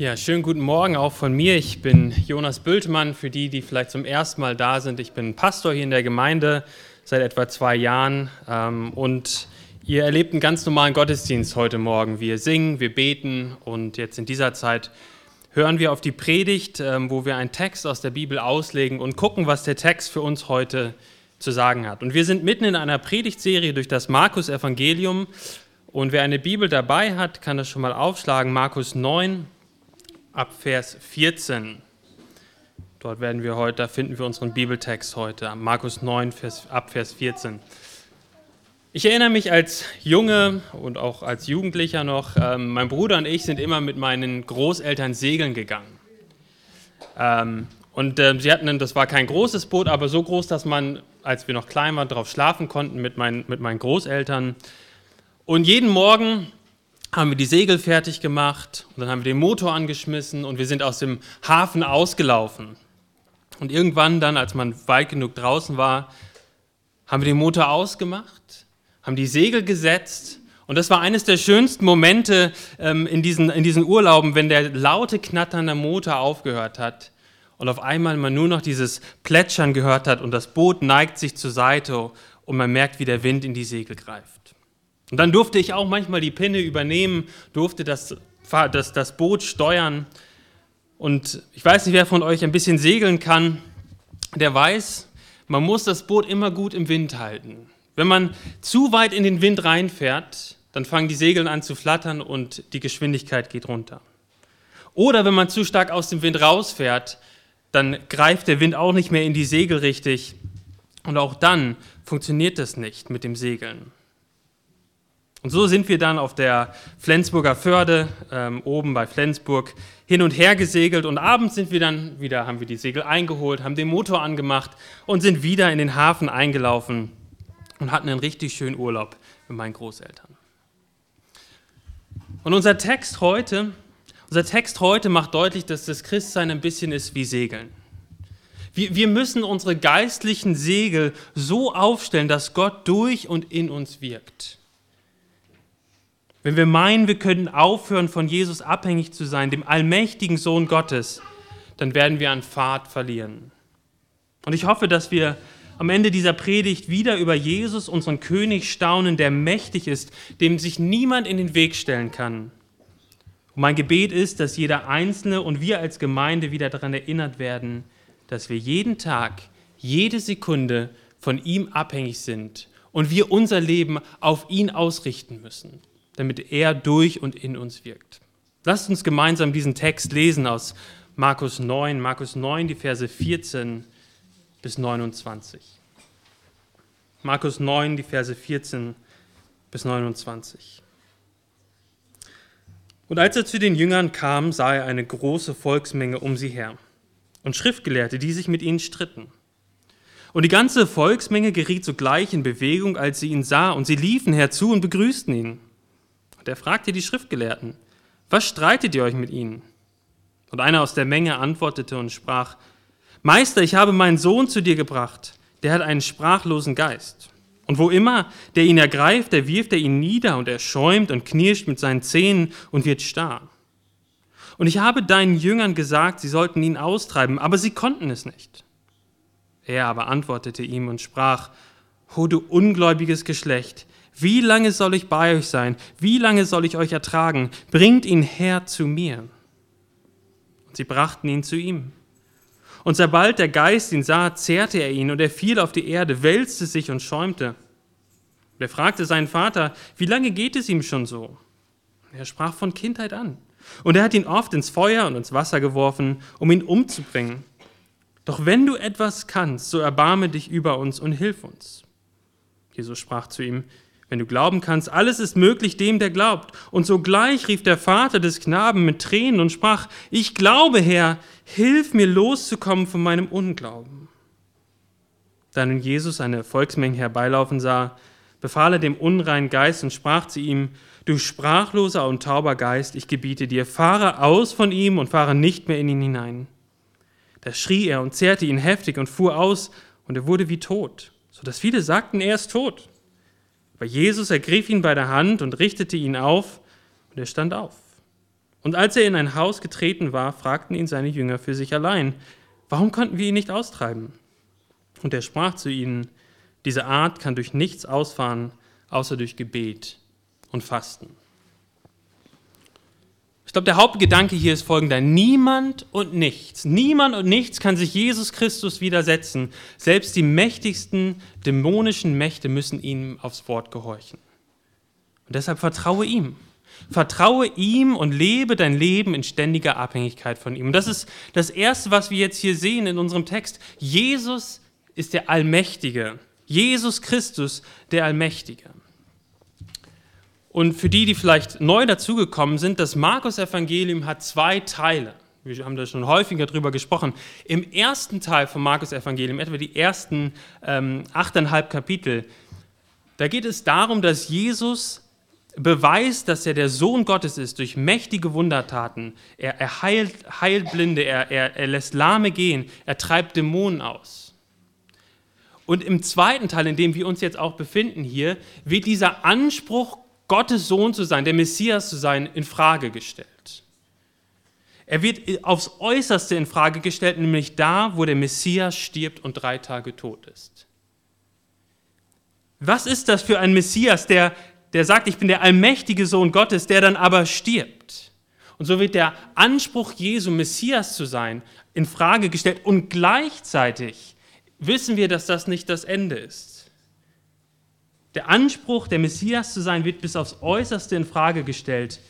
Ja, schönen guten Morgen auch von mir. Ich bin Jonas Bültmann. Für die, die vielleicht zum ersten Mal da sind, ich bin Pastor hier in der Gemeinde seit etwa zwei Jahren. Ähm, und ihr erlebt einen ganz normalen Gottesdienst heute Morgen. Wir singen, wir beten und jetzt in dieser Zeit hören wir auf die Predigt, ähm, wo wir einen Text aus der Bibel auslegen und gucken, was der Text für uns heute zu sagen hat. Und wir sind mitten in einer Predigtserie durch das Markus-Evangelium. Und wer eine Bibel dabei hat, kann das schon mal aufschlagen. Markus 9 ab Vers 14. Dort werden wir heute, da finden wir unseren Bibeltext heute, Markus 9, Vers, ab Vers 14. Ich erinnere mich als Junge und auch als Jugendlicher noch, ähm, mein Bruder und ich sind immer mit meinen Großeltern segeln gegangen. Ähm, und äh, sie hatten, das war kein großes Boot, aber so groß, dass man, als wir noch klein waren, darauf schlafen konnten mit, mein, mit meinen Großeltern. Und jeden Morgen haben wir die Segel fertig gemacht und dann haben wir den Motor angeschmissen und wir sind aus dem Hafen ausgelaufen. Und irgendwann dann, als man weit genug draußen war, haben wir den Motor ausgemacht, haben die Segel gesetzt und das war eines der schönsten Momente ähm, in, diesen, in diesen Urlauben, wenn der laute knatternde Motor aufgehört hat und auf einmal man nur noch dieses Plätschern gehört hat und das Boot neigt sich zur Seite und man merkt, wie der Wind in die Segel greift. Und dann durfte ich auch manchmal die Pinne übernehmen, durfte das, das, das Boot steuern. Und ich weiß nicht, wer von euch ein bisschen segeln kann, der weiß, man muss das Boot immer gut im Wind halten. Wenn man zu weit in den Wind reinfährt, dann fangen die Segel an zu flattern und die Geschwindigkeit geht runter. Oder wenn man zu stark aus dem Wind rausfährt, dann greift der Wind auch nicht mehr in die Segel richtig. Und auch dann funktioniert das nicht mit dem Segeln. Und so sind wir dann auf der Flensburger Förde ähm, oben bei Flensburg hin und her gesegelt und abends sind wir dann wieder, haben wir die Segel eingeholt, haben den Motor angemacht und sind wieder in den Hafen eingelaufen und hatten einen richtig schönen Urlaub mit meinen Großeltern. Und unser Text heute, unser Text heute macht deutlich, dass das Christsein ein bisschen ist wie Segeln. Wir, wir müssen unsere geistlichen Segel so aufstellen, dass Gott durch und in uns wirkt. Wenn wir meinen, wir können aufhören, von Jesus abhängig zu sein, dem allmächtigen Sohn Gottes, dann werden wir an Fahrt verlieren. Und ich hoffe, dass wir am Ende dieser Predigt wieder über Jesus, unseren König, staunen, der mächtig ist, dem sich niemand in den Weg stellen kann. Und mein Gebet ist, dass jeder Einzelne und wir als Gemeinde wieder daran erinnert werden, dass wir jeden Tag, jede Sekunde von ihm abhängig sind und wir unser Leben auf ihn ausrichten müssen damit er durch und in uns wirkt. Lasst uns gemeinsam diesen Text lesen aus Markus 9, Markus 9, die Verse 14 bis 29. Markus 9, die Verse 14 bis 29. Und als er zu den Jüngern kam, sah er eine große Volksmenge um sie her und Schriftgelehrte, die sich mit ihnen stritten. Und die ganze Volksmenge geriet sogleich in Bewegung, als sie ihn sah, und sie liefen herzu und begrüßten ihn. Er fragte die Schriftgelehrten, was streitet ihr euch mit ihnen? Und einer aus der Menge antwortete und sprach, Meister, ich habe meinen Sohn zu dir gebracht, der hat einen sprachlosen Geist. Und wo immer der ihn ergreift, der wirft er ihn nieder und er schäumt und knirscht mit seinen Zähnen und wird starr. Und ich habe deinen Jüngern gesagt, sie sollten ihn austreiben, aber sie konnten es nicht. Er aber antwortete ihm und sprach, O du ungläubiges Geschlecht, wie lange soll ich bei euch sein? Wie lange soll ich euch ertragen? Bringt ihn her zu mir. Und sie brachten ihn zu ihm. Und sobald der Geist ihn sah, zehrte er ihn und er fiel auf die Erde, wälzte sich und schäumte. Und er fragte seinen Vater, wie lange geht es ihm schon so? Er sprach von Kindheit an. Und er hat ihn oft ins Feuer und ins Wasser geworfen, um ihn umzubringen. Doch wenn du etwas kannst, so erbarme dich über uns und hilf uns. Jesus sprach zu ihm, wenn du glauben kannst, alles ist möglich dem, der glaubt. Und sogleich rief der Vater des Knaben mit Tränen und sprach, ich glaube, Herr, hilf mir loszukommen von meinem Unglauben. Da nun Jesus eine Volksmenge herbeilaufen sah, befahl er dem unreinen Geist und sprach zu ihm, du sprachloser und tauber Geist, ich gebiete dir, fahre aus von ihm und fahre nicht mehr in ihn hinein. Da schrie er und zerrte ihn heftig und fuhr aus, und er wurde wie tot, so dass viele sagten, er ist tot. Aber Jesus ergriff ihn bei der Hand und richtete ihn auf, und er stand auf. Und als er in ein Haus getreten war, fragten ihn seine Jünger für sich allein, warum konnten wir ihn nicht austreiben? Und er sprach zu ihnen, diese Art kann durch nichts ausfahren, außer durch Gebet und Fasten. Ich glaube, der Hauptgedanke hier ist folgender. Niemand und nichts, niemand und nichts kann sich Jesus Christus widersetzen. Selbst die mächtigsten dämonischen Mächte müssen ihm aufs Wort gehorchen. Und deshalb vertraue ihm. Vertraue ihm und lebe dein Leben in ständiger Abhängigkeit von ihm. Und das ist das Erste, was wir jetzt hier sehen in unserem Text. Jesus ist der Allmächtige. Jesus Christus, der Allmächtige. Und für die, die vielleicht neu dazugekommen sind, das Markus-Evangelium hat zwei Teile. Wir haben da schon häufiger drüber gesprochen. Im ersten Teil vom Markus-Evangelium, etwa die ersten ähm, achteinhalb Kapitel, da geht es darum, dass Jesus beweist, dass er der Sohn Gottes ist durch mächtige Wundertaten. Er, er heilt, heilt Blinde, er, er, er lässt Lahme gehen, er treibt Dämonen aus. Und im zweiten Teil, in dem wir uns jetzt auch befinden hier, wird dieser Anspruch Gottes Sohn zu sein, der Messias zu sein, in Frage gestellt. Er wird aufs Äußerste in Frage gestellt, nämlich da, wo der Messias stirbt und drei Tage tot ist. Was ist das für ein Messias, der, der sagt, ich bin der allmächtige Sohn Gottes, der dann aber stirbt? Und so wird der Anspruch Jesu, Messias zu sein, in Frage gestellt und gleichzeitig wissen wir, dass das nicht das Ende ist. Der Anspruch, der Messias zu sein, wird bis aufs Äußerste in Frage gestellt.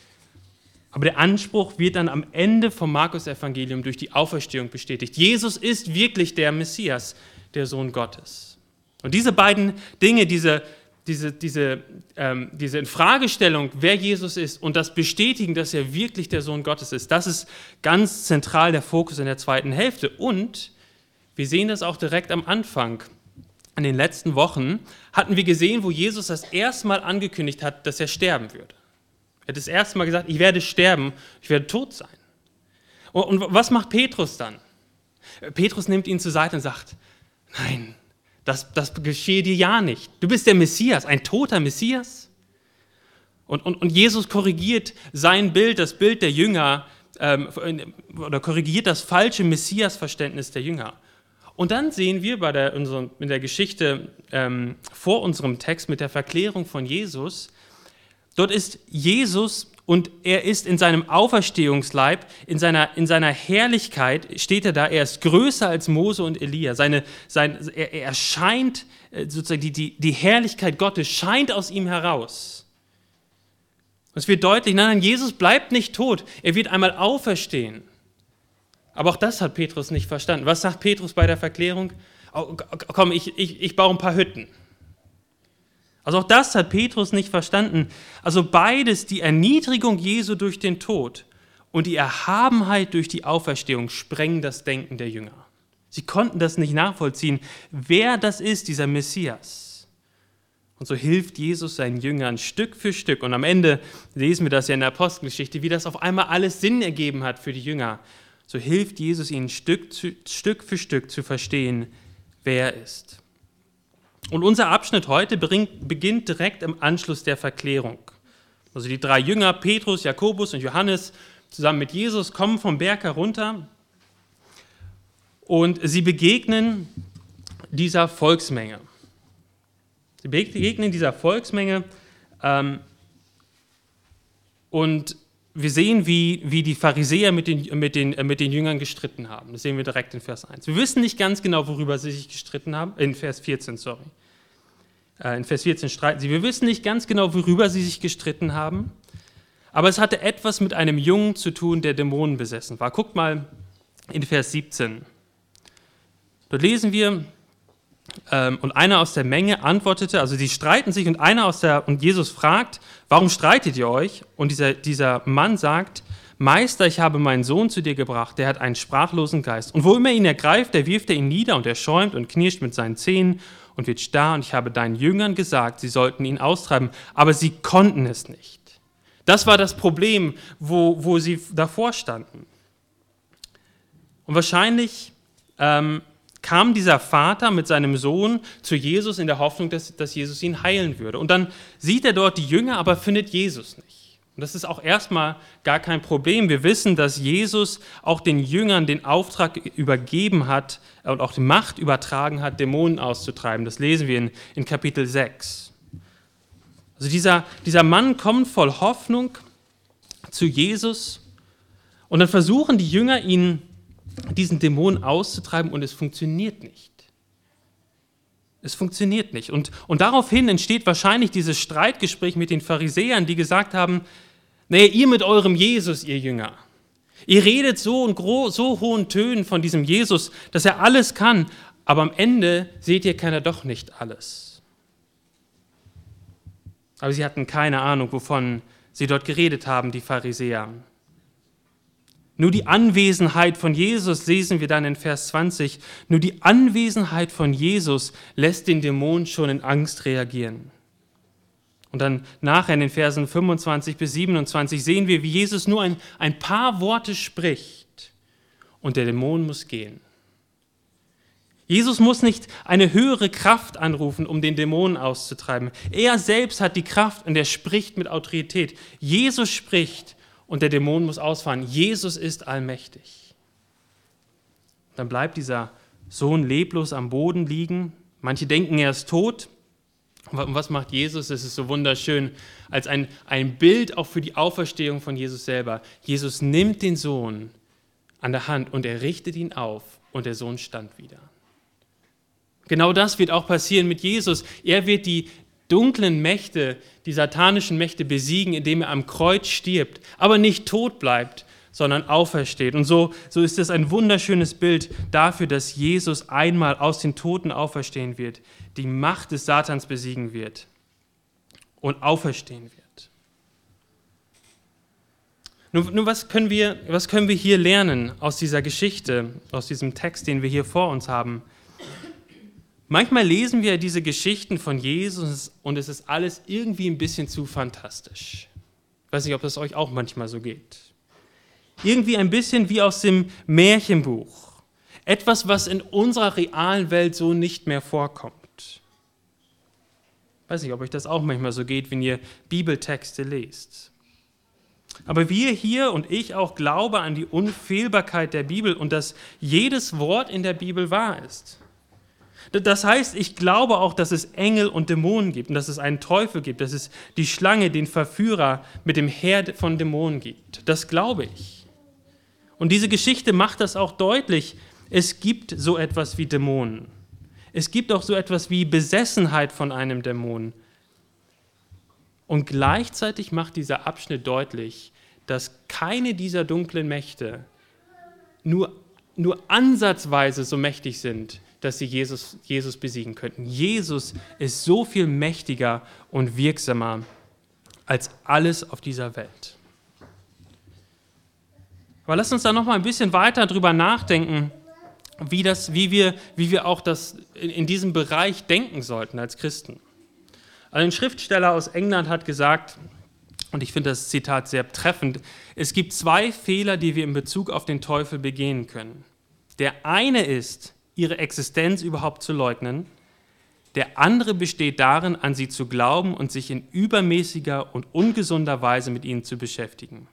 Aber der Anspruch wird dann am Ende vom Markus-Evangelium durch die Auferstehung bestätigt. Jesus ist wirklich der Messias, der Sohn Gottes. Und diese beiden Dinge, diese, diese, diese, ähm, diese Infragestellung, wer Jesus ist und das Bestätigen, dass er wirklich der Sohn Gottes ist, das ist ganz zentral der Fokus in der zweiten Hälfte. Und wir sehen das auch direkt am Anfang in den letzten Wochen hatten wir gesehen, wo Jesus das erste Mal angekündigt hat, dass er sterben würde. Er hat das erste Mal gesagt, ich werde sterben, ich werde tot sein. Und, was macht Petrus dann? Petrus nimmt ihn zur Seite und sagt, nein, das, das geschehe dir ja nicht. Du bist der Messias, ein toter Messias. Und, und, und Jesus korrigiert sein Bild, das Bild der Jünger, ähm, oder korrigiert das falsche Messias-Verständnis der Jünger. Und dann sehen wir bei der, in der Geschichte ähm, vor unserem Text mit der Verklärung von Jesus, dort ist Jesus und er ist in seinem Auferstehungsleib, in seiner, in seiner Herrlichkeit, steht er da, er ist größer als Mose und Elia. Seine, sein, er, er erscheint, äh, sozusagen die, die, die Herrlichkeit Gottes scheint aus ihm heraus. Es wird deutlich, nein, nein, Jesus bleibt nicht tot, er wird einmal auferstehen. Aber auch das hat Petrus nicht verstanden. Was sagt Petrus bei der Verklärung? Oh, komm, ich, ich, ich baue ein paar Hütten. Also auch das hat Petrus nicht verstanden. Also beides, die Erniedrigung Jesu durch den Tod und die Erhabenheit durch die Auferstehung, sprengen das Denken der Jünger. Sie konnten das nicht nachvollziehen, wer das ist, dieser Messias. Und so hilft Jesus seinen Jüngern Stück für Stück. Und am Ende lesen wir das ja in der Apostelgeschichte, wie das auf einmal alles Sinn ergeben hat für die Jünger so hilft Jesus ihnen Stück, zu, Stück für Stück zu verstehen, wer er ist. Und unser Abschnitt heute bringt, beginnt direkt im Anschluss der Verklärung. Also die drei Jünger, Petrus, Jakobus und Johannes, zusammen mit Jesus, kommen vom Berg herunter und sie begegnen dieser Volksmenge. Sie begegnen dieser Volksmenge ähm, und wir sehen, wie, wie die Pharisäer mit den, mit, den, äh, mit den Jüngern gestritten haben. Das sehen wir direkt in Vers 1. Wir wissen nicht ganz genau, worüber sie sich gestritten haben. In Vers 14, sorry. Äh, in Vers 14 streiten sie. Wir wissen nicht ganz genau, worüber sie sich gestritten haben. Aber es hatte etwas mit einem Jungen zu tun, der Dämonen besessen war. Guckt mal in Vers 17. Dort lesen wir, und einer aus der Menge antwortete, also sie streiten sich und einer aus der, und Jesus fragt, warum streitet ihr euch? Und dieser, dieser Mann sagt, Meister, ich habe meinen Sohn zu dir gebracht, der hat einen sprachlosen Geist. Und wo immer ihn ergreift, der wirft er ihn nieder und er schäumt und knirscht mit seinen Zähnen und wird starr. Und ich habe deinen Jüngern gesagt, sie sollten ihn austreiben, aber sie konnten es nicht. Das war das Problem, wo, wo sie davor standen. Und wahrscheinlich ähm, kam dieser Vater mit seinem Sohn zu Jesus in der Hoffnung, dass, dass Jesus ihn heilen würde. Und dann sieht er dort die Jünger, aber findet Jesus nicht. Und das ist auch erstmal gar kein Problem. Wir wissen, dass Jesus auch den Jüngern den Auftrag übergeben hat und auch die Macht übertragen hat, Dämonen auszutreiben. Das lesen wir in, in Kapitel 6. Also dieser, dieser Mann kommt voll Hoffnung zu Jesus und dann versuchen die Jünger, ihn diesen Dämon auszutreiben und es funktioniert nicht. Es funktioniert nicht. Und, und daraufhin entsteht wahrscheinlich dieses Streitgespräch mit den Pharisäern, die gesagt haben, naja, ihr mit eurem Jesus, ihr Jünger. Ihr redet so in so hohen Tönen von diesem Jesus, dass er alles kann, aber am Ende seht ihr, kann er doch nicht alles. Aber sie hatten keine Ahnung, wovon sie dort geredet haben, die Pharisäer. Nur die Anwesenheit von Jesus lesen wir dann in Vers 20. Nur die Anwesenheit von Jesus lässt den Dämon schon in Angst reagieren. Und dann nachher in den Versen 25 bis 27 sehen wir, wie Jesus nur ein, ein paar Worte spricht und der Dämon muss gehen. Jesus muss nicht eine höhere Kraft anrufen, um den Dämonen auszutreiben. Er selbst hat die Kraft und er spricht mit Autorität. Jesus spricht und der Dämon muss ausfahren. Jesus ist allmächtig. Dann bleibt dieser Sohn leblos am Boden liegen. Manche denken, er ist tot. Und was macht Jesus? Es ist so wunderschön, als ein, ein Bild auch für die Auferstehung von Jesus selber. Jesus nimmt den Sohn an der Hand und er richtet ihn auf und der Sohn stand wieder. Genau das wird auch passieren mit Jesus. Er wird die dunklen Mächte, die satanischen Mächte besiegen, indem er am Kreuz stirbt, aber nicht tot bleibt, sondern aufersteht. Und so, so ist es ein wunderschönes Bild dafür, dass Jesus einmal aus den Toten auferstehen wird, die Macht des Satans besiegen wird und auferstehen wird. Nun, nun was, können wir, was können wir hier lernen aus dieser Geschichte, aus diesem Text, den wir hier vor uns haben? Manchmal lesen wir diese Geschichten von Jesus und es ist alles irgendwie ein bisschen zu fantastisch. Ich weiß nicht, ob das euch auch manchmal so geht. Irgendwie ein bisschen wie aus dem Märchenbuch. Etwas, was in unserer realen Welt so nicht mehr vorkommt. Ich weiß nicht, ob euch das auch manchmal so geht, wenn ihr Bibeltexte lest. Aber wir hier und ich auch glaube an die Unfehlbarkeit der Bibel und dass jedes Wort in der Bibel wahr ist. Das heißt, ich glaube auch, dass es Engel und Dämonen gibt und dass es einen Teufel gibt, dass es die Schlange, den Verführer mit dem Herd von Dämonen gibt. Das glaube ich. Und diese Geschichte macht das auch deutlich. Es gibt so etwas wie Dämonen. Es gibt auch so etwas wie Besessenheit von einem Dämon. Und gleichzeitig macht dieser Abschnitt deutlich, dass keine dieser dunklen Mächte nur, nur ansatzweise so mächtig sind dass sie Jesus, Jesus besiegen könnten. Jesus ist so viel mächtiger und wirksamer als alles auf dieser Welt. Aber lass uns da noch mal ein bisschen weiter drüber nachdenken, wie, das, wie, wir, wie wir auch das in, in diesem Bereich denken sollten als Christen. Also ein Schriftsteller aus England hat gesagt, und ich finde das Zitat sehr treffend, es gibt zwei Fehler, die wir in Bezug auf den Teufel begehen können. Der eine ist, ihre Existenz überhaupt zu leugnen. Der andere besteht darin, an sie zu glauben und sich in übermäßiger und ungesunder Weise mit ihnen zu beschäftigen.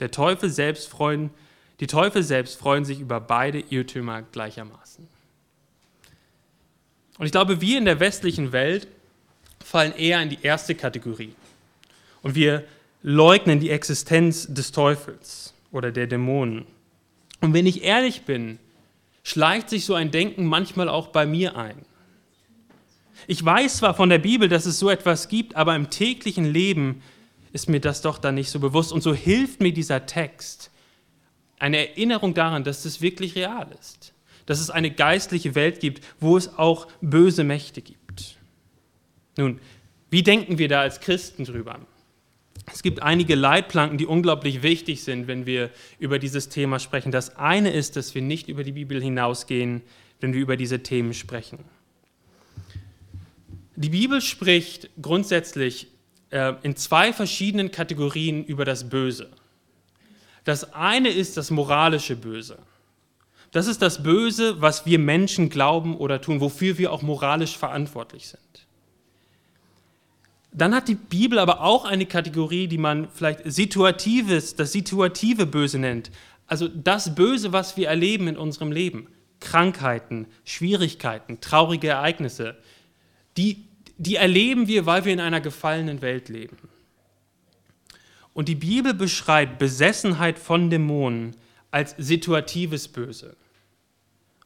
Der Teufel selbst freuen, die Teufel selbst freuen sich über beide Irrtümer gleichermaßen. Und ich glaube, wir in der westlichen Welt fallen eher in die erste Kategorie. Und wir leugnen die Existenz des Teufels oder der Dämonen. Und wenn ich ehrlich bin, schleicht sich so ein Denken manchmal auch bei mir ein. Ich weiß zwar von der Bibel, dass es so etwas gibt, aber im täglichen Leben ist mir das doch dann nicht so bewusst. Und so hilft mir dieser Text eine Erinnerung daran, dass es wirklich real ist. Dass es eine geistliche Welt gibt, wo es auch böse Mächte gibt. Nun, wie denken wir da als Christen drüber? Es gibt einige Leitplanken, die unglaublich wichtig sind, wenn wir über dieses Thema sprechen. Das eine ist, dass wir nicht über die Bibel hinausgehen, wenn wir über diese Themen sprechen. Die Bibel spricht grundsätzlich äh, in zwei verschiedenen Kategorien über das Böse. Das eine ist das moralische Böse. Das ist das Böse, was wir Menschen glauben oder tun, wofür wir auch moralisch verantwortlich sind. Dann hat die Bibel aber auch eine Kategorie, die man vielleicht situatives, das situative Böse nennt. Also das Böse, was wir erleben in unserem Leben. Krankheiten, Schwierigkeiten, traurige Ereignisse. Die, die erleben wir, weil wir in einer gefallenen Welt leben. Und die Bibel beschreibt Besessenheit von Dämonen als situatives Böse.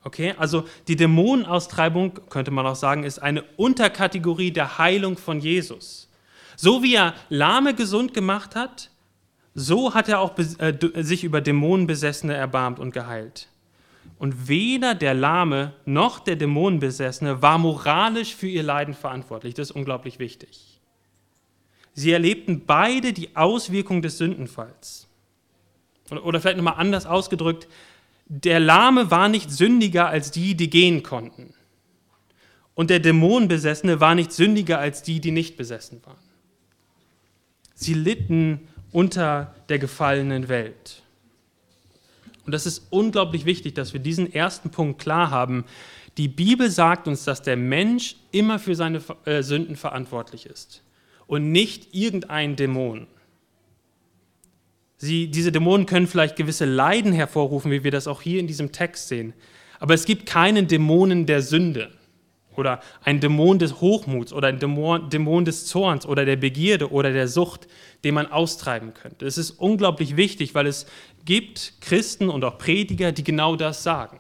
Okay, also die Dämonenaustreibung, könnte man auch sagen, ist eine Unterkategorie der Heilung von Jesus. So wie er Lahme gesund gemacht hat, so hat er auch äh, sich über Dämonenbesessene erbarmt und geheilt. Und weder der Lahme noch der Dämonenbesessene war moralisch für ihr Leiden verantwortlich. Das ist unglaublich wichtig. Sie erlebten beide die Auswirkung des Sündenfalls. Oder vielleicht nochmal anders ausgedrückt, der Lahme war nicht sündiger als die, die gehen konnten. Und der Dämonenbesessene war nicht sündiger als die, die nicht besessen waren. Sie litten unter der gefallenen Welt. Und das ist unglaublich wichtig, dass wir diesen ersten Punkt klar haben. Die Bibel sagt uns, dass der Mensch immer für seine äh, Sünden verantwortlich ist und nicht irgendein Dämon. Sie, diese Dämonen können vielleicht gewisse Leiden hervorrufen, wie wir das auch hier in diesem Text sehen. Aber es gibt keinen Dämonen der Sünde oder einen Dämon des Hochmuts oder einen Dämon, Dämon des Zorns oder der Begierde oder der Sucht, den man austreiben könnte. Es ist unglaublich wichtig, weil es gibt Christen und auch Prediger, die genau das sagen.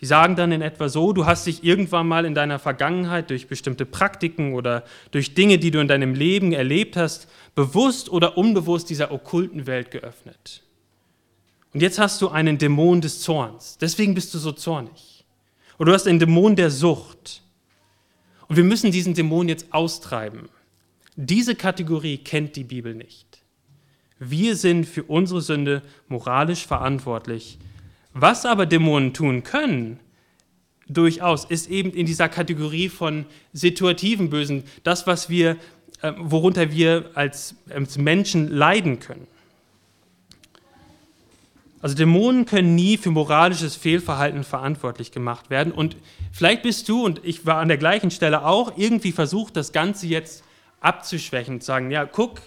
Die sagen dann in etwa so, du hast dich irgendwann mal in deiner Vergangenheit durch bestimmte Praktiken oder durch Dinge, die du in deinem Leben erlebt hast, bewusst oder unbewusst dieser okkulten Welt geöffnet. Und jetzt hast du einen Dämon des Zorns. Deswegen bist du so zornig. Oder du hast einen Dämon der Sucht. Und wir müssen diesen Dämon jetzt austreiben. Diese Kategorie kennt die Bibel nicht. Wir sind für unsere Sünde moralisch verantwortlich was aber Dämonen tun können, durchaus, ist eben in dieser Kategorie von situativen Bösen, das, was wir, äh, worunter wir als, als Menschen leiden können. Also Dämonen können nie für moralisches Fehlverhalten verantwortlich gemacht werden. Und vielleicht bist du, und ich war an der gleichen Stelle auch, irgendwie versucht, das Ganze jetzt abzuschwächen zu sagen, ja, guck,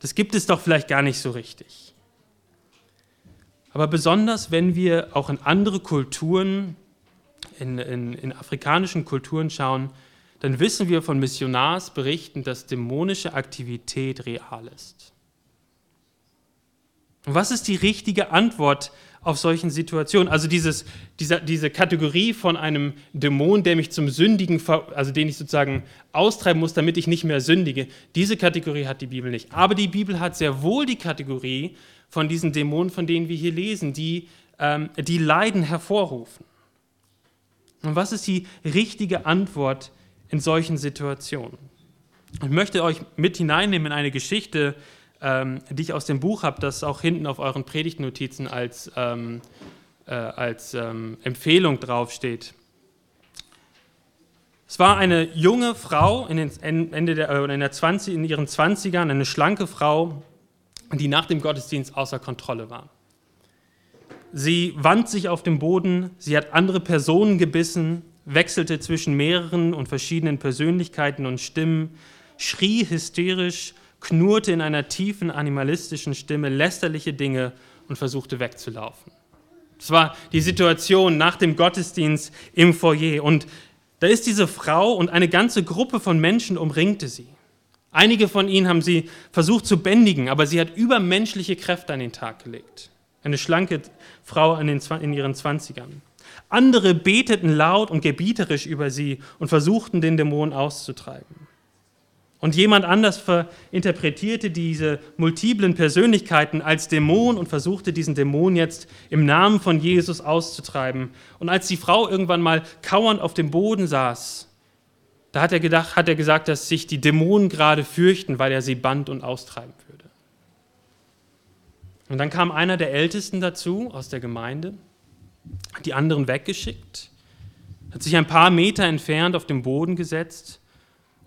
das gibt es doch vielleicht gar nicht so richtig. Aber besonders, wenn wir auch in andere Kulturen, in, in, in afrikanischen Kulturen schauen, dann wissen wir von Missionarsberichten, dass dämonische Aktivität real ist. Und was ist die richtige Antwort auf solchen Situationen? Also dieses, diese, diese Kategorie von einem Dämon, der mich zum Sündigen, also den ich sozusagen austreiben muss, damit ich nicht mehr sündige, diese Kategorie hat die Bibel nicht. Aber die Bibel hat sehr wohl die Kategorie, von diesen Dämonen, von denen wir hier lesen, die, ähm, die Leiden hervorrufen. Und was ist die richtige Antwort in solchen Situationen? Ich möchte euch mit hineinnehmen in eine Geschichte, ähm, die ich aus dem Buch habe, das auch hinten auf euren Predigtnotizen als, ähm, äh, als ähm, Empfehlung draufsteht. Es war eine junge Frau in, den, Ende der, in, der 20, in ihren 20ern, eine schlanke Frau, die nach dem Gottesdienst außer Kontrolle war. Sie wand sich auf dem Boden, sie hat andere Personen gebissen, wechselte zwischen mehreren und verschiedenen Persönlichkeiten und Stimmen, schrie hysterisch, knurrte in einer tiefen animalistischen Stimme lästerliche Dinge und versuchte wegzulaufen. Das war die Situation nach dem Gottesdienst im Foyer. Und da ist diese Frau und eine ganze Gruppe von Menschen umringte sie. Einige von ihnen haben sie versucht zu bändigen, aber sie hat übermenschliche Kräfte an den Tag gelegt. Eine schlanke Frau in ihren Zwanzigern. Andere beteten laut und gebieterisch über sie und versuchten, den Dämon auszutreiben. Und jemand anders interpretierte diese multiplen Persönlichkeiten als Dämon und versuchte, diesen Dämon jetzt im Namen von Jesus auszutreiben. Und als die Frau irgendwann mal kauernd auf dem Boden saß, da hat er, gedacht, hat er gesagt, dass sich die Dämonen gerade fürchten, weil er sie band und austreiben würde. Und dann kam einer der Ältesten dazu aus der Gemeinde, hat die anderen weggeschickt, hat sich ein paar Meter entfernt auf den Boden gesetzt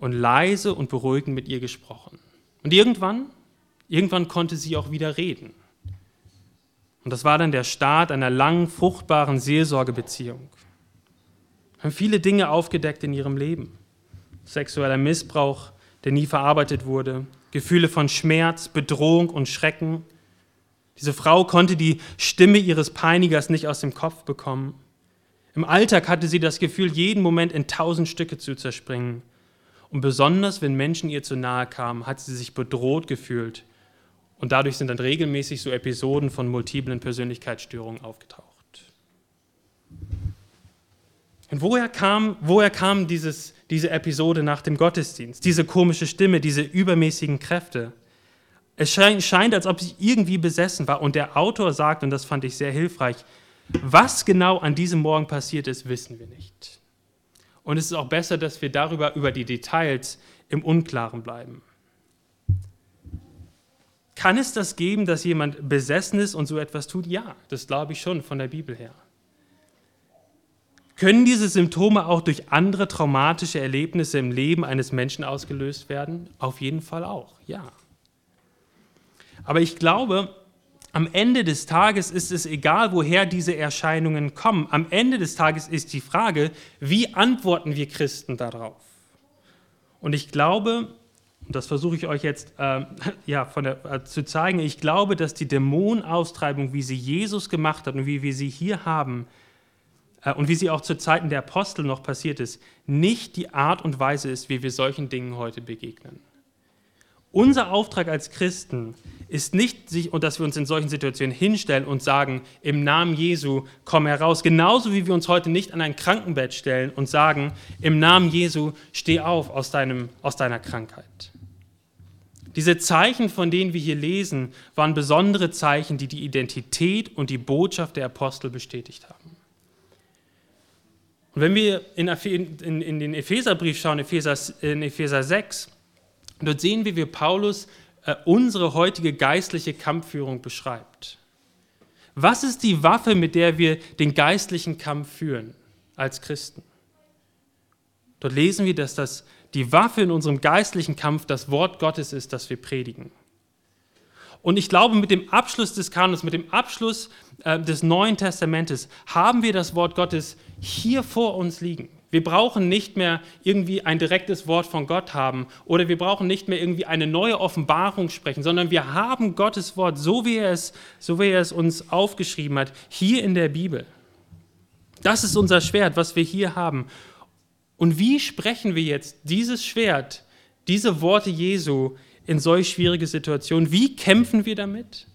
und leise und beruhigend mit ihr gesprochen. Und irgendwann, irgendwann konnte sie auch wieder reden. Und das war dann der Start einer langen, fruchtbaren Seelsorgebeziehung. Wir haben viele Dinge aufgedeckt in ihrem Leben. Sexueller Missbrauch, der nie verarbeitet wurde, Gefühle von Schmerz, Bedrohung und Schrecken. Diese Frau konnte die Stimme ihres Peinigers nicht aus dem Kopf bekommen. Im Alltag hatte sie das Gefühl, jeden Moment in tausend Stücke zu zerspringen. Und besonders, wenn Menschen ihr zu nahe kamen, hat sie sich bedroht gefühlt. Und dadurch sind dann regelmäßig so Episoden von multiplen Persönlichkeitsstörungen aufgetaucht. Und woher kam, woher kam dieses, diese Episode nach dem Gottesdienst? Diese komische Stimme, diese übermäßigen Kräfte? Es scheint, als ob sie irgendwie besessen war. Und der Autor sagt, und das fand ich sehr hilfreich, was genau an diesem Morgen passiert ist, wissen wir nicht. Und es ist auch besser, dass wir darüber, über die Details im Unklaren bleiben. Kann es das geben, dass jemand besessen ist und so etwas tut? Ja, das glaube ich schon von der Bibel her. Können diese Symptome auch durch andere traumatische Erlebnisse im Leben eines Menschen ausgelöst werden? Auf jeden Fall auch, ja. Aber ich glaube, am Ende des Tages ist es egal, woher diese Erscheinungen kommen. Am Ende des Tages ist die Frage, wie antworten wir Christen darauf? Und ich glaube, und das versuche ich euch jetzt äh, ja, der, äh, zu zeigen, ich glaube, dass die Dämonenaustreibung, wie sie Jesus gemacht hat und wie wir sie hier haben, und wie sie auch zu Zeiten der Apostel noch passiert ist, nicht die Art und Weise ist, wie wir solchen Dingen heute begegnen. Unser Auftrag als Christen ist nicht, dass wir uns in solchen Situationen hinstellen und sagen, im Namen Jesu komm heraus. Genauso wie wir uns heute nicht an ein Krankenbett stellen und sagen, im Namen Jesu steh auf aus, deinem, aus deiner Krankheit. Diese Zeichen, von denen wir hier lesen, waren besondere Zeichen, die die Identität und die Botschaft der Apostel bestätigt haben. Und wenn wir in, in, in den Epheserbrief schauen, Epheser, in Epheser 6, dort sehen wir, wie Paulus äh, unsere heutige geistliche Kampfführung beschreibt. Was ist die Waffe, mit der wir den geistlichen Kampf führen als Christen? Dort lesen wir, dass das die Waffe in unserem geistlichen Kampf das Wort Gottes ist, das wir predigen. Und ich glaube, mit dem Abschluss des Kanons, mit dem Abschluss äh, des Neuen Testamentes haben wir das Wort Gottes hier vor uns liegen. Wir brauchen nicht mehr irgendwie ein direktes Wort von Gott haben oder wir brauchen nicht mehr irgendwie eine neue Offenbarung sprechen, sondern wir haben Gottes Wort, so wie er es, so wie er es uns aufgeschrieben hat, hier in der Bibel. Das ist unser Schwert, was wir hier haben. Und wie sprechen wir jetzt dieses Schwert, diese Worte Jesu in solch schwierige Situationen? Wie kämpfen wir damit?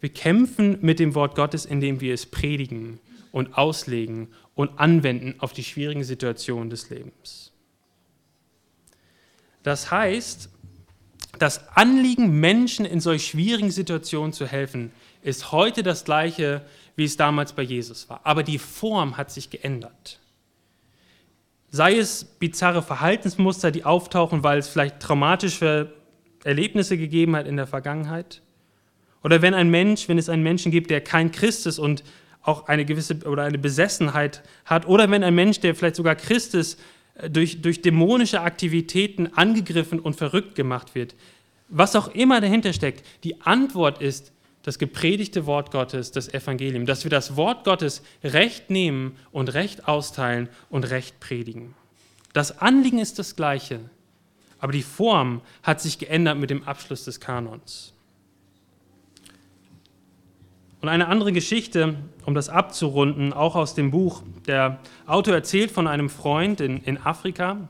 Wir kämpfen mit dem Wort Gottes, indem wir es predigen und auslegen und anwenden auf die schwierigen Situationen des Lebens. Das heißt, das Anliegen, Menschen in solch schwierigen Situationen zu helfen, ist heute das gleiche, wie es damals bei Jesus war. Aber die Form hat sich geändert. Sei es bizarre Verhaltensmuster, die auftauchen, weil es vielleicht traumatische Erlebnisse gegeben hat in der Vergangenheit. Oder wenn ein Mensch, wenn es einen Menschen gibt, der kein Christ ist und auch eine gewisse oder eine Besessenheit hat. Oder wenn ein Mensch, der vielleicht sogar Christ ist, äh, durch, durch dämonische Aktivitäten angegriffen und verrückt gemacht wird. Was auch immer dahinter steckt, die Antwort ist das gepredigte Wort Gottes, das Evangelium, dass wir das Wort Gottes recht nehmen und recht austeilen und recht predigen. Das Anliegen ist das gleiche, aber die Form hat sich geändert mit dem Abschluss des Kanons. Und eine andere Geschichte, um das abzurunden, auch aus dem Buch. Der Autor erzählt von einem Freund in, in Afrika,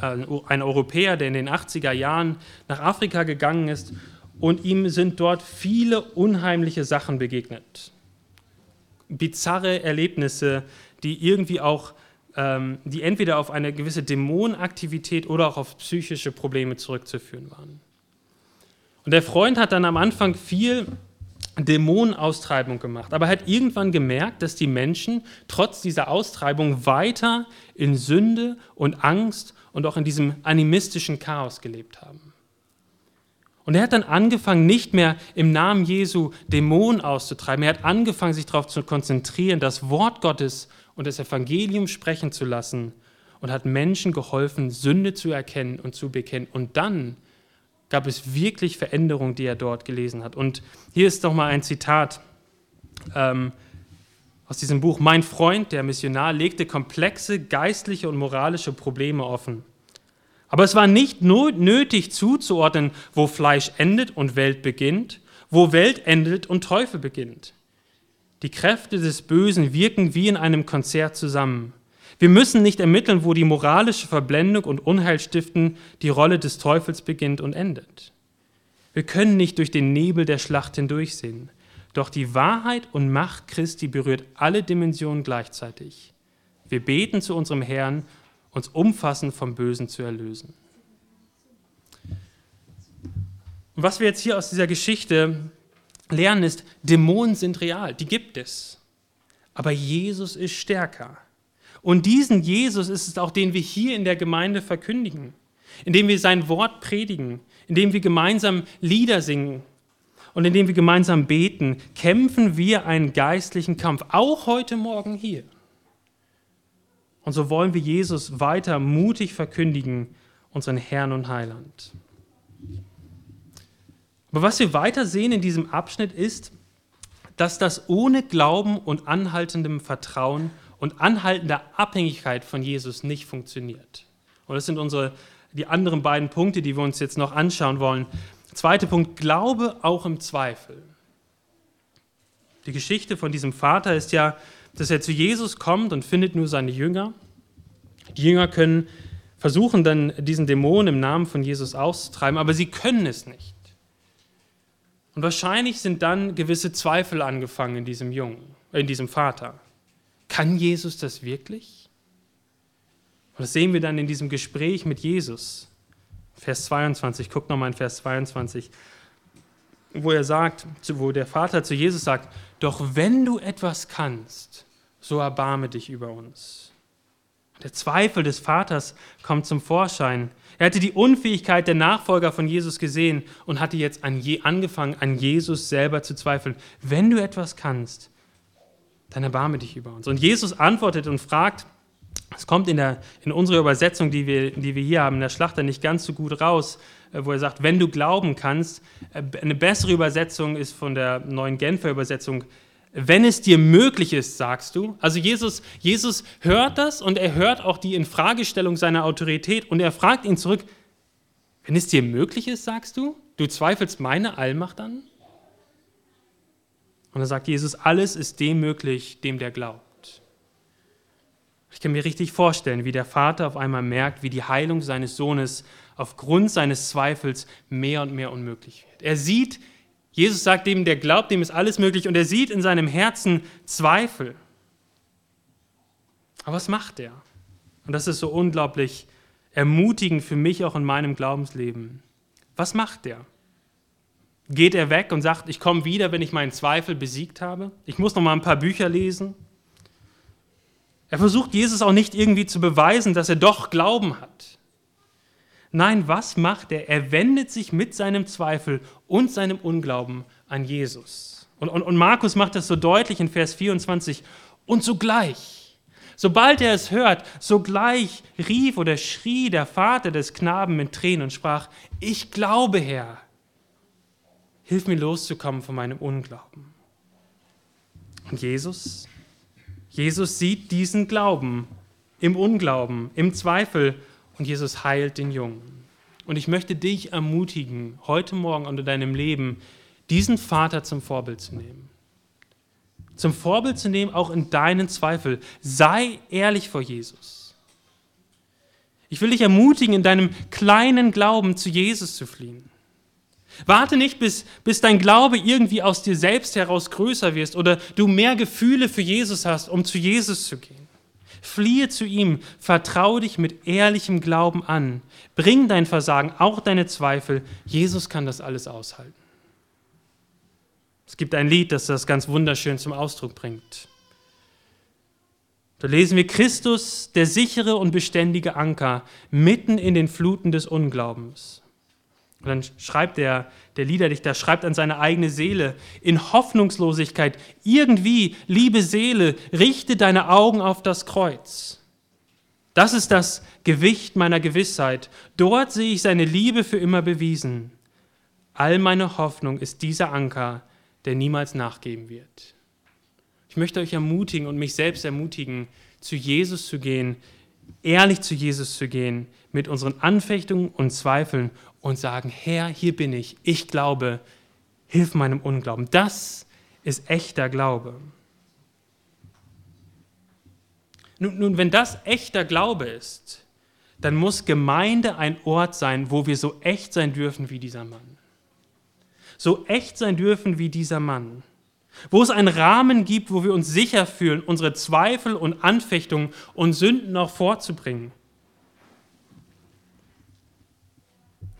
äh, ein Europäer, der in den 80er Jahren nach Afrika gegangen ist und ihm sind dort viele unheimliche Sachen begegnet. Bizarre Erlebnisse, die irgendwie auch, ähm, die entweder auf eine gewisse Dämonenaktivität oder auch auf psychische Probleme zurückzuführen waren. Und der Freund hat dann am Anfang viel Dämonenaustreibung gemacht, aber er hat irgendwann gemerkt, dass die Menschen trotz dieser Austreibung weiter in Sünde und Angst und auch in diesem animistischen Chaos gelebt haben. Und er hat dann angefangen, nicht mehr im Namen Jesu Dämonen auszutreiben. Er hat angefangen, sich darauf zu konzentrieren, das Wort Gottes und das Evangelium sprechen zu lassen und hat Menschen geholfen, Sünde zu erkennen und zu bekennen und dann gab es wirklich Veränderungen, die er dort gelesen hat. Und hier ist doch mal ein Zitat ähm, aus diesem Buch Mein Freund, der Missionar, legte komplexe geistliche und moralische Probleme offen. Aber es war nicht nötig zuzuordnen, wo Fleisch endet und Welt beginnt, wo Welt endet und Teufel beginnt. Die Kräfte des Bösen wirken wie in einem Konzert zusammen. Wir müssen nicht ermitteln, wo die moralische Verblendung und Unheilstiften die Rolle des Teufels beginnt und endet. Wir können nicht durch den Nebel der Schlacht hindurchsehen. Doch die Wahrheit und Macht Christi berührt alle Dimensionen gleichzeitig. Wir beten zu unserem Herrn, uns umfassend vom Bösen zu erlösen. Und was wir jetzt hier aus dieser Geschichte lernen, ist, Dämonen sind real, die gibt es. Aber Jesus ist stärker. Und diesen Jesus ist es auch, den wir hier in der Gemeinde verkündigen, indem wir sein Wort predigen, indem wir gemeinsam Lieder singen, und indem wir gemeinsam beten, kämpfen wir einen geistlichen Kampf, auch heute Morgen hier. Und so wollen wir Jesus weiter mutig verkündigen, unseren Herrn und Heiland. Aber was wir weiter sehen in diesem Abschnitt ist, dass das ohne Glauben und anhaltendem Vertrauen und anhaltender Abhängigkeit von Jesus nicht funktioniert. Und das sind unsere, die anderen beiden Punkte, die wir uns jetzt noch anschauen wollen. Zweiter Punkt, Glaube auch im Zweifel. Die Geschichte von diesem Vater ist ja, dass er zu Jesus kommt und findet nur seine Jünger. Die Jünger können versuchen dann diesen Dämon im Namen von Jesus auszutreiben, aber sie können es nicht. Und wahrscheinlich sind dann gewisse Zweifel angefangen in diesem Jungen, in diesem Vater. Kann Jesus das wirklich? Und das sehen wir dann in diesem Gespräch mit Jesus. Vers 22, guck nochmal in Vers 22, wo er sagt, wo der Vater zu Jesus sagt, doch wenn du etwas kannst, so erbarme dich über uns. Der Zweifel des Vaters kommt zum Vorschein. Er hatte die Unfähigkeit der Nachfolger von Jesus gesehen und hatte jetzt an angefangen, an Jesus selber zu zweifeln. Wenn du etwas kannst, dann erbarme dich über uns. Und Jesus antwortet und fragt, es kommt in, der, in unserer Übersetzung, die wir, die wir hier haben, in der Schlachter nicht ganz so gut raus, äh, wo er sagt, wenn du glauben kannst. Äh, eine bessere Übersetzung ist von der neuen Genfer Übersetzung, wenn es dir möglich ist, sagst du. Also Jesus, Jesus hört das und er hört auch die Infragestellung seiner Autorität und er fragt ihn zurück, wenn es dir möglich ist, sagst du, du zweifelst meine Allmacht an? Und dann sagt Jesus, alles ist dem möglich, dem der glaubt. Ich kann mir richtig vorstellen, wie der Vater auf einmal merkt, wie die Heilung seines Sohnes aufgrund seines Zweifels mehr und mehr unmöglich wird. Er sieht, Jesus sagt dem, der glaubt, dem ist alles möglich und er sieht in seinem Herzen Zweifel. Aber was macht er? Und das ist so unglaublich ermutigend für mich auch in meinem Glaubensleben. Was macht er? Geht er weg und sagt, ich komme wieder, wenn ich meinen Zweifel besiegt habe? Ich muss noch mal ein paar Bücher lesen. Er versucht Jesus auch nicht irgendwie zu beweisen, dass er doch Glauben hat. Nein, was macht er? Er wendet sich mit seinem Zweifel und seinem Unglauben an Jesus. Und, und, und Markus macht das so deutlich in Vers 24. Und sogleich, sobald er es hört, sogleich rief oder schrie der Vater des Knaben mit Tränen und sprach, ich glaube, Herr, hilf mir loszukommen von meinem Unglauben. Und Jesus, Jesus sieht diesen Glauben im Unglauben, im Zweifel und Jesus heilt den Jungen. Und ich möchte dich ermutigen, heute Morgen unter deinem Leben diesen Vater zum Vorbild zu nehmen. Zum Vorbild zu nehmen, auch in deinen Zweifel. Sei ehrlich vor Jesus. Ich will dich ermutigen, in deinem kleinen Glauben zu Jesus zu fliehen. Warte nicht, bis, bis dein Glaube irgendwie aus dir selbst heraus größer wirst oder du mehr Gefühle für Jesus hast, um zu Jesus zu gehen. Fliehe zu ihm, vertraue dich mit ehrlichem Glauben an. Bring dein Versagen, auch deine Zweifel. Jesus kann das alles aushalten. Es gibt ein Lied, das das ganz wunderschön zum Ausdruck bringt. Da lesen wir Christus, der sichere und beständige Anker, mitten in den Fluten des Unglaubens. Und dann schreibt der, der Liederdichter, schreibt an seine eigene Seele in Hoffnungslosigkeit, irgendwie, liebe Seele, richte deine Augen auf das Kreuz. Das ist das Gewicht meiner Gewissheit. Dort sehe ich seine Liebe für immer bewiesen. All meine Hoffnung ist dieser Anker, der niemals nachgeben wird. Ich möchte euch ermutigen und mich selbst ermutigen, zu Jesus zu gehen, ehrlich zu Jesus zu gehen, mit unseren Anfechtungen und Zweifeln und sagen, Herr, hier bin ich, ich glaube, hilf meinem Unglauben. Das ist echter Glaube. Nun, nun, wenn das echter Glaube ist, dann muss Gemeinde ein Ort sein, wo wir so echt sein dürfen wie dieser Mann. So echt sein dürfen wie dieser Mann. Wo es einen Rahmen gibt, wo wir uns sicher fühlen, unsere Zweifel und Anfechtungen und Sünden auch vorzubringen.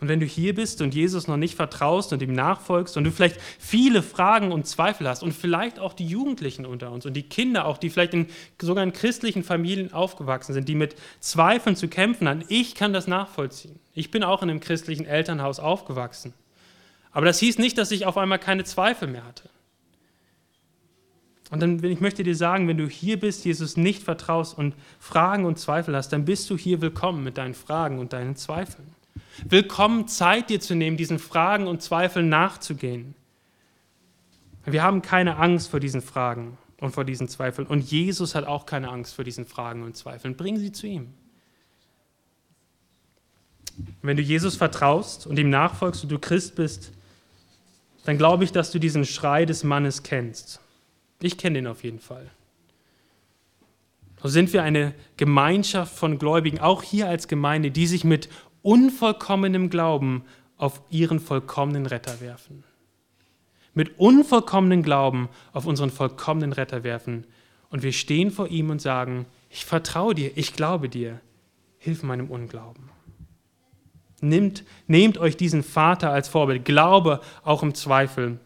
Und wenn du hier bist und Jesus noch nicht vertraust und ihm nachfolgst und du vielleicht viele Fragen und Zweifel hast und vielleicht auch die Jugendlichen unter uns und die Kinder auch, die vielleicht in sogar in christlichen Familien aufgewachsen sind, die mit Zweifeln zu kämpfen haben, ich kann das nachvollziehen. Ich bin auch in einem christlichen Elternhaus aufgewachsen. Aber das hieß nicht, dass ich auf einmal keine Zweifel mehr hatte. Und dann, ich möchte dir sagen, wenn du hier bist, Jesus nicht vertraust und Fragen und Zweifel hast, dann bist du hier willkommen mit deinen Fragen und deinen Zweifeln. Willkommen, Zeit dir zu nehmen, diesen Fragen und Zweifeln nachzugehen. Wir haben keine Angst vor diesen Fragen und vor diesen Zweifeln. Und Jesus hat auch keine Angst vor diesen Fragen und Zweifeln. Bring sie zu ihm. Wenn du Jesus vertraust und ihm nachfolgst und du Christ bist, dann glaube ich, dass du diesen Schrei des Mannes kennst. Ich kenne den auf jeden Fall. So sind wir eine Gemeinschaft von Gläubigen, auch hier als Gemeinde, die sich mit unvollkommenem Glauben auf ihren vollkommenen Retter werfen. Mit unvollkommenem Glauben auf unseren vollkommenen Retter werfen. Und wir stehen vor ihm und sagen, ich vertraue dir, ich glaube dir, hilf meinem Unglauben. Nehmt, nehmt euch diesen Vater als Vorbild, Glaube auch im Zweifel.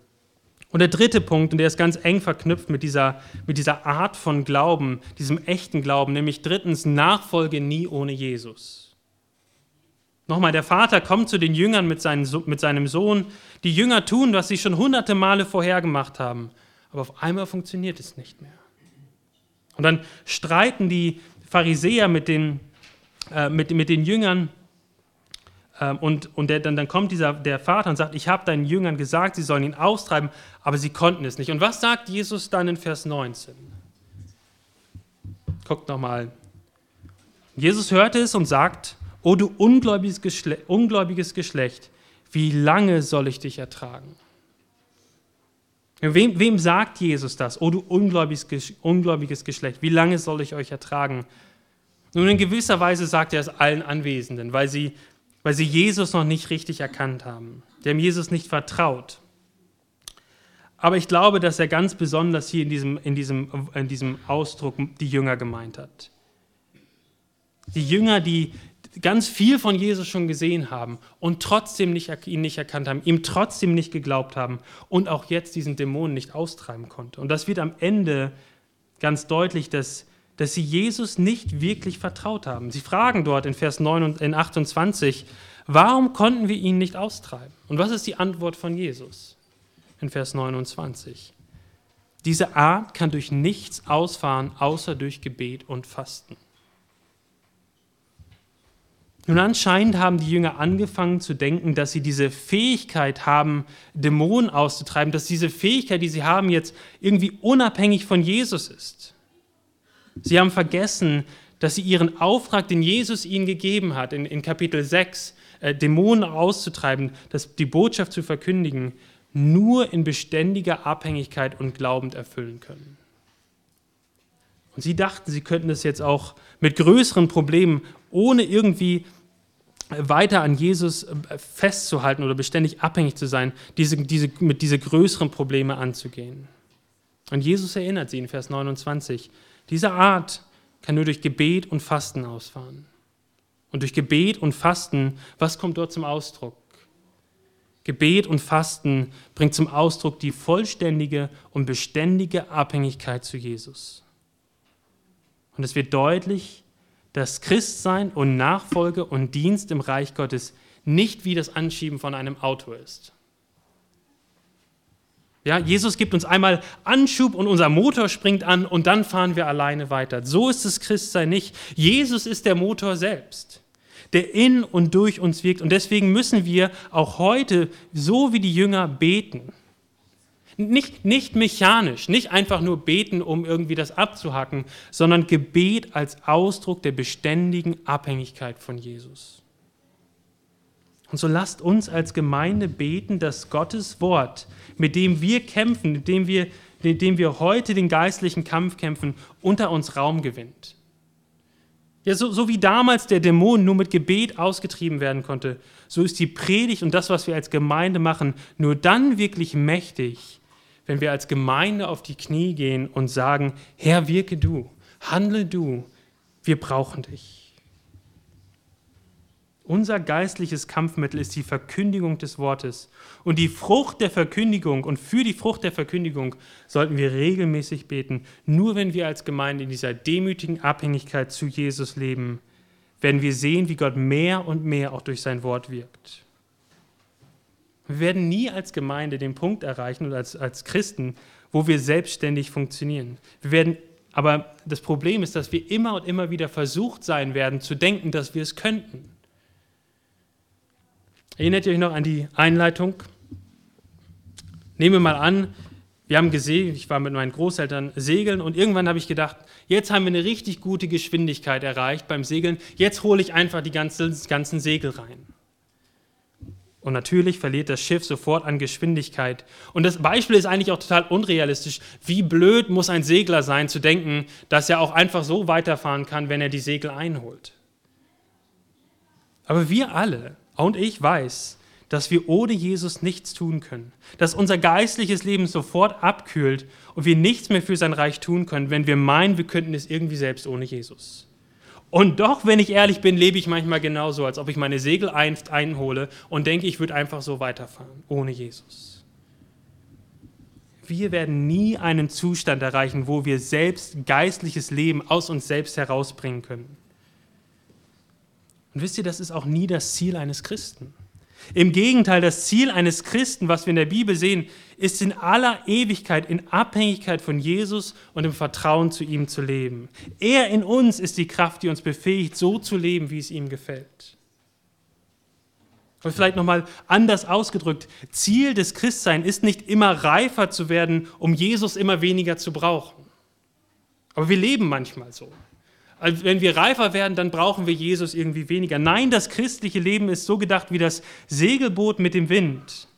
Und der dritte Punkt, und der ist ganz eng verknüpft mit dieser, mit dieser Art von Glauben, diesem echten Glauben, nämlich drittens Nachfolge nie ohne Jesus. Nochmal, der Vater kommt zu den Jüngern mit, seinen, mit seinem Sohn. Die Jünger tun, was sie schon hunderte Male vorher gemacht haben. Aber auf einmal funktioniert es nicht mehr. Und dann streiten die Pharisäer mit den, äh, mit, mit den Jüngern. Äh, und und der, dann, dann kommt dieser, der Vater und sagt, ich habe deinen Jüngern gesagt, sie sollen ihn austreiben, aber sie konnten es nicht. Und was sagt Jesus dann in Vers 19? Guckt nochmal. Jesus hörte es und sagt, O du ungläubiges Geschlecht, ungläubiges Geschlecht, wie lange soll ich dich ertragen? Wem, wem sagt Jesus das? O du ungläubiges, ungläubiges Geschlecht, wie lange soll ich euch ertragen? Nun, in gewisser Weise sagt er es allen Anwesenden, weil sie, weil sie Jesus noch nicht richtig erkannt haben. Die haben Jesus nicht vertraut. Aber ich glaube, dass er ganz besonders hier in diesem, in diesem, in diesem Ausdruck die Jünger gemeint hat. Die Jünger, die, ganz viel von Jesus schon gesehen haben und trotzdem nicht, ihn nicht erkannt haben, ihm trotzdem nicht geglaubt haben und auch jetzt diesen Dämonen nicht austreiben konnte. Und das wird am Ende ganz deutlich, dass, dass sie Jesus nicht wirklich vertraut haben. Sie fragen dort in Vers 9 und in 28, warum konnten wir ihn nicht austreiben? Und was ist die Antwort von Jesus in Vers 29? Diese Art kann durch nichts ausfahren, außer durch Gebet und Fasten. Nun anscheinend haben die Jünger angefangen zu denken, dass sie diese Fähigkeit haben, Dämonen auszutreiben, dass diese Fähigkeit, die sie haben, jetzt irgendwie unabhängig von Jesus ist. Sie haben vergessen, dass sie ihren Auftrag, den Jesus ihnen gegeben hat, in, in Kapitel 6, äh, Dämonen auszutreiben, das, die Botschaft zu verkündigen, nur in beständiger Abhängigkeit und glaubend erfüllen können. Und sie dachten, sie könnten das jetzt auch mit größeren Problemen, ohne irgendwie weiter an Jesus äh, festzuhalten oder beständig abhängig zu sein, diese, diese, mit diese größeren Probleme anzugehen. Und Jesus erinnert sie in Vers 29, diese Art kann nur durch Gebet und Fasten ausfahren. Und durch Gebet und Fasten, was kommt dort zum Ausdruck? Gebet und Fasten bringt zum Ausdruck die vollständige und beständige Abhängigkeit zu Jesus. Und es wird deutlich, dass Christsein und Nachfolge und Dienst im Reich Gottes nicht wie das Anschieben von einem Auto ist. Ja, Jesus gibt uns einmal Anschub und unser Motor springt an und dann fahren wir alleine weiter. So ist das Christsein nicht. Jesus ist der Motor selbst, der in und durch uns wirkt. Und deswegen müssen wir auch heute, so wie die Jünger, beten. Nicht, nicht mechanisch, nicht einfach nur beten, um irgendwie das abzuhacken, sondern Gebet als Ausdruck der beständigen Abhängigkeit von Jesus. Und so lasst uns als Gemeinde beten, dass Gottes Wort, mit dem wir kämpfen, mit dem wir, mit dem wir heute den geistlichen Kampf kämpfen, unter uns Raum gewinnt. Ja, so, so wie damals der Dämon nur mit Gebet ausgetrieben werden konnte, so ist die Predigt und das, was wir als Gemeinde machen, nur dann wirklich mächtig, wenn wir als Gemeinde auf die Knie gehen und sagen, Herr, wirke du, handle du, wir brauchen dich. Unser geistliches Kampfmittel ist die Verkündigung des Wortes. Und die Frucht der Verkündigung und für die Frucht der Verkündigung sollten wir regelmäßig beten. Nur wenn wir als Gemeinde in dieser demütigen Abhängigkeit zu Jesus leben, werden wir sehen, wie Gott mehr und mehr auch durch sein Wort wirkt. Wir werden nie als Gemeinde den Punkt erreichen oder als, als Christen, wo wir selbstständig funktionieren. Wir werden, aber das Problem ist, dass wir immer und immer wieder versucht sein werden, zu denken, dass wir es könnten. Erinnert ihr euch noch an die Einleitung? Nehmen wir mal an, wir haben gesehen, ich war mit meinen Großeltern segeln und irgendwann habe ich gedacht, jetzt haben wir eine richtig gute Geschwindigkeit erreicht beim Segeln, jetzt hole ich einfach die ganzen, ganzen Segel rein. Und natürlich verliert das Schiff sofort an Geschwindigkeit. Und das Beispiel ist eigentlich auch total unrealistisch. Wie blöd muss ein Segler sein, zu denken, dass er auch einfach so weiterfahren kann, wenn er die Segel einholt. Aber wir alle, und ich weiß, dass wir ohne Jesus nichts tun können, dass unser geistliches Leben sofort abkühlt und wir nichts mehr für sein Reich tun können, wenn wir meinen, wir könnten es irgendwie selbst ohne Jesus. Und doch, wenn ich ehrlich bin, lebe ich manchmal genauso, als ob ich meine Segel einst einhole und denke, ich würde einfach so weiterfahren, ohne Jesus. Wir werden nie einen Zustand erreichen, wo wir selbst geistliches Leben aus uns selbst herausbringen können. Und wisst ihr, das ist auch nie das Ziel eines Christen. Im Gegenteil, das Ziel eines Christen, was wir in der Bibel sehen, ist in aller Ewigkeit in Abhängigkeit von Jesus und im Vertrauen zu ihm zu leben. Er in uns ist die Kraft, die uns befähigt, so zu leben, wie es ihm gefällt. Und vielleicht nochmal anders ausgedrückt, Ziel des Christseins ist nicht immer reifer zu werden, um Jesus immer weniger zu brauchen. Aber wir leben manchmal so. Also wenn wir reifer werden, dann brauchen wir Jesus irgendwie weniger. Nein, das christliche Leben ist so gedacht wie das Segelboot mit dem Wind.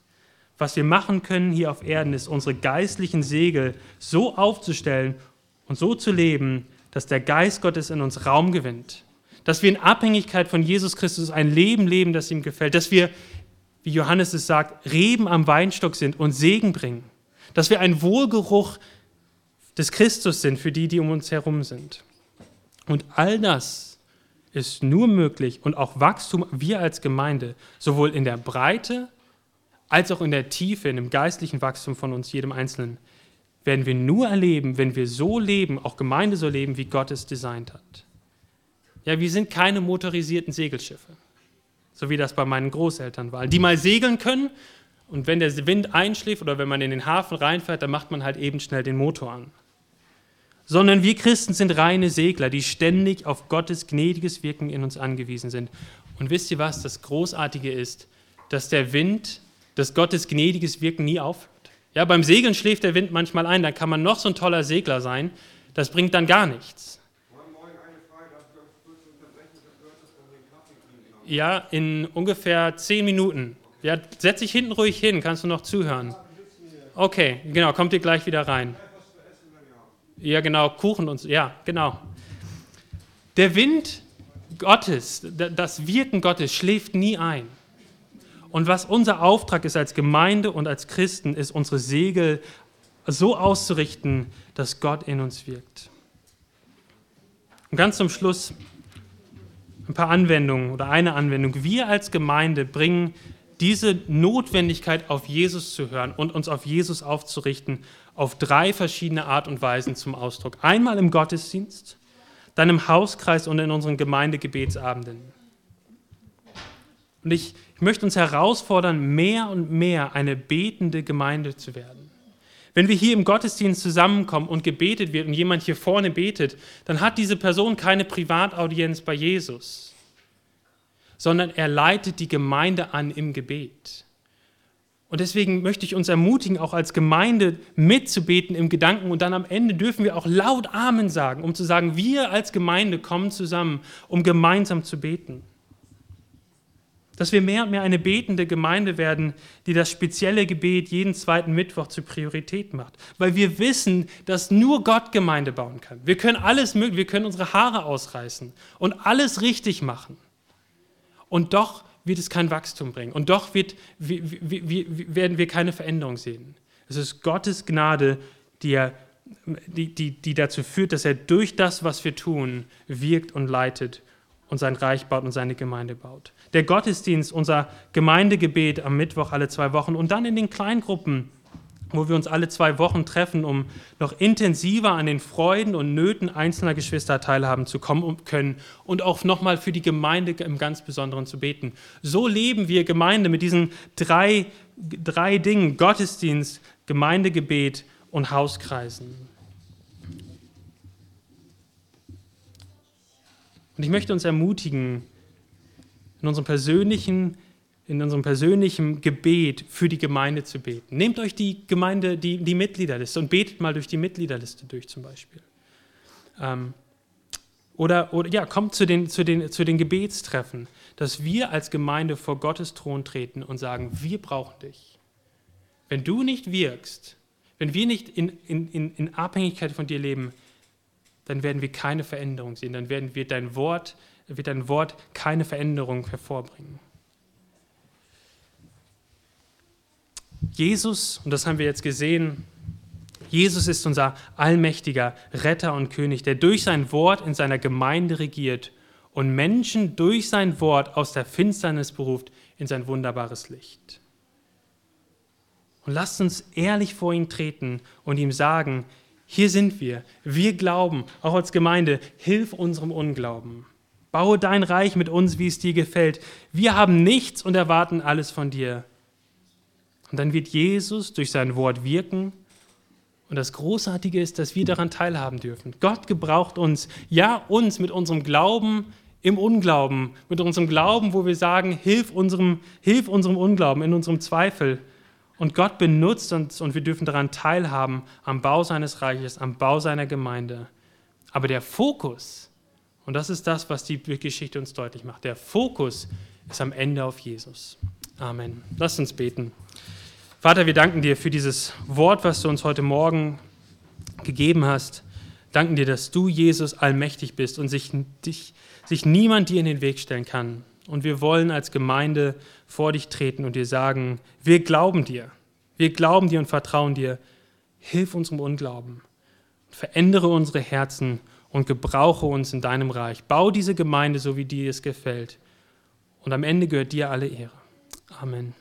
Was wir machen können hier auf Erden, ist unsere geistlichen Segel so aufzustellen und so zu leben, dass der Geist Gottes in uns Raum gewinnt. Dass wir in Abhängigkeit von Jesus Christus ein Leben leben, das ihm gefällt. Dass wir, wie Johannes es sagt, Reben am Weinstock sind und Segen bringen. Dass wir ein Wohlgeruch des Christus sind für die, die um uns herum sind. Und all das ist nur möglich und auch Wachstum, wir als Gemeinde, sowohl in der Breite als auch in der Tiefe, in dem geistlichen Wachstum von uns, jedem Einzelnen, werden wir nur erleben, wenn wir so leben, auch Gemeinde so leben, wie Gott es designt hat. Ja, wir sind keine motorisierten Segelschiffe, so wie das bei meinen Großeltern war, die mal segeln können und wenn der Wind einschläft oder wenn man in den Hafen reinfährt, dann macht man halt eben schnell den Motor an sondern wir Christen sind reine Segler, die ständig auf Gottes gnädiges Wirken in uns angewiesen sind. Und wisst ihr was, das Großartige ist, dass der Wind, dass Gottes gnädiges Wirken nie aufhört. Ja, beim Segeln schläft der Wind manchmal ein, dann kann man noch so ein toller Segler sein, das bringt dann gar nichts. Ja, in ungefähr zehn Minuten. Ja, setz dich hinten ruhig hin, kannst du noch zuhören. Okay, genau, kommt ihr gleich wieder rein. Ja, genau, Kuchen und so. Ja, genau. Der Wind Gottes, das Wirken Gottes schläft nie ein. Und was unser Auftrag ist als Gemeinde und als Christen, ist, unsere Segel so auszurichten, dass Gott in uns wirkt. Und ganz zum Schluss ein paar Anwendungen oder eine Anwendung. Wir als Gemeinde bringen diese Notwendigkeit, auf Jesus zu hören und uns auf Jesus aufzurichten, auf drei verschiedene Art und Weisen zum Ausdruck. Einmal im Gottesdienst, dann im Hauskreis und in unseren Gemeindegebetsabenden. Und ich, ich möchte uns herausfordern, mehr und mehr eine betende Gemeinde zu werden. Wenn wir hier im Gottesdienst zusammenkommen und gebetet wird und jemand hier vorne betet, dann hat diese Person keine Privataudienz bei Jesus sondern er leitet die Gemeinde an im Gebet. Und deswegen möchte ich uns ermutigen, auch als Gemeinde mitzubeten im Gedanken. Und dann am Ende dürfen wir auch laut Amen sagen, um zu sagen, wir als Gemeinde kommen zusammen, um gemeinsam zu beten. Dass wir mehr und mehr eine betende Gemeinde werden, die das spezielle Gebet jeden zweiten Mittwoch zur Priorität macht. Weil wir wissen, dass nur Gott Gemeinde bauen kann. Wir können alles möglich, wir können unsere Haare ausreißen und alles richtig machen. Und doch wird es kein Wachstum bringen. Und doch wird, werden wir keine Veränderung sehen. Es ist Gottes Gnade, die, er, die, die, die dazu führt, dass er durch das, was wir tun, wirkt und leitet und sein Reich baut und seine Gemeinde baut. Der Gottesdienst, unser Gemeindegebet am Mittwoch alle zwei Wochen und dann in den Kleingruppen wo wir uns alle zwei Wochen treffen, um noch intensiver an den Freuden und Nöten einzelner Geschwister teilhaben zu kommen können und auch nochmal für die Gemeinde im ganz Besonderen zu beten. So leben wir Gemeinde mit diesen drei, drei Dingen, Gottesdienst, Gemeindegebet und Hauskreisen. Und ich möchte uns ermutigen, in unserem persönlichen in unserem persönlichen Gebet für die Gemeinde zu beten. Nehmt euch die Gemeinde, die, die Mitgliederliste und betet mal durch die Mitgliederliste durch zum Beispiel. Ähm, oder, oder ja, kommt zu den, zu, den, zu den Gebetstreffen, dass wir als Gemeinde vor Gottes Thron treten und sagen, wir brauchen dich. Wenn du nicht wirkst, wenn wir nicht in, in, in Abhängigkeit von dir leben, dann werden wir keine Veränderung sehen, dann werden wir dein Wort, wird dein Wort keine Veränderung hervorbringen. Jesus, und das haben wir jetzt gesehen, Jesus ist unser allmächtiger Retter und König, der durch sein Wort in seiner Gemeinde regiert und Menschen durch sein Wort aus der Finsternis beruft in sein wunderbares Licht. Und lasst uns ehrlich vor ihn treten und ihm sagen, hier sind wir, wir glauben, auch als Gemeinde, hilf unserem Unglauben. Baue dein Reich mit uns, wie es dir gefällt. Wir haben nichts und erwarten alles von dir. Und dann wird Jesus durch sein Wort wirken. Und das Großartige ist, dass wir daran teilhaben dürfen. Gott gebraucht uns, ja uns mit unserem Glauben im Unglauben, mit unserem Glauben, wo wir sagen, hilf unserem, hilf unserem Unglauben, in unserem Zweifel. Und Gott benutzt uns und wir dürfen daran teilhaben am Bau seines Reiches, am Bau seiner Gemeinde. Aber der Fokus, und das ist das, was die Geschichte uns deutlich macht, der Fokus ist am Ende auf Jesus. Amen. Lasst uns beten. Vater, wir danken dir für dieses Wort, was du uns heute Morgen gegeben hast. Danken dir, dass du, Jesus, allmächtig bist und sich, dich, sich niemand dir in den Weg stellen kann. Und wir wollen als Gemeinde vor dich treten und dir sagen, wir glauben dir. Wir glauben dir und vertrauen dir. Hilf unserem Unglauben. Verändere unsere Herzen und gebrauche uns in deinem Reich. Bau diese Gemeinde so, wie dir es gefällt. Und am Ende gehört dir alle Ehre. Amen.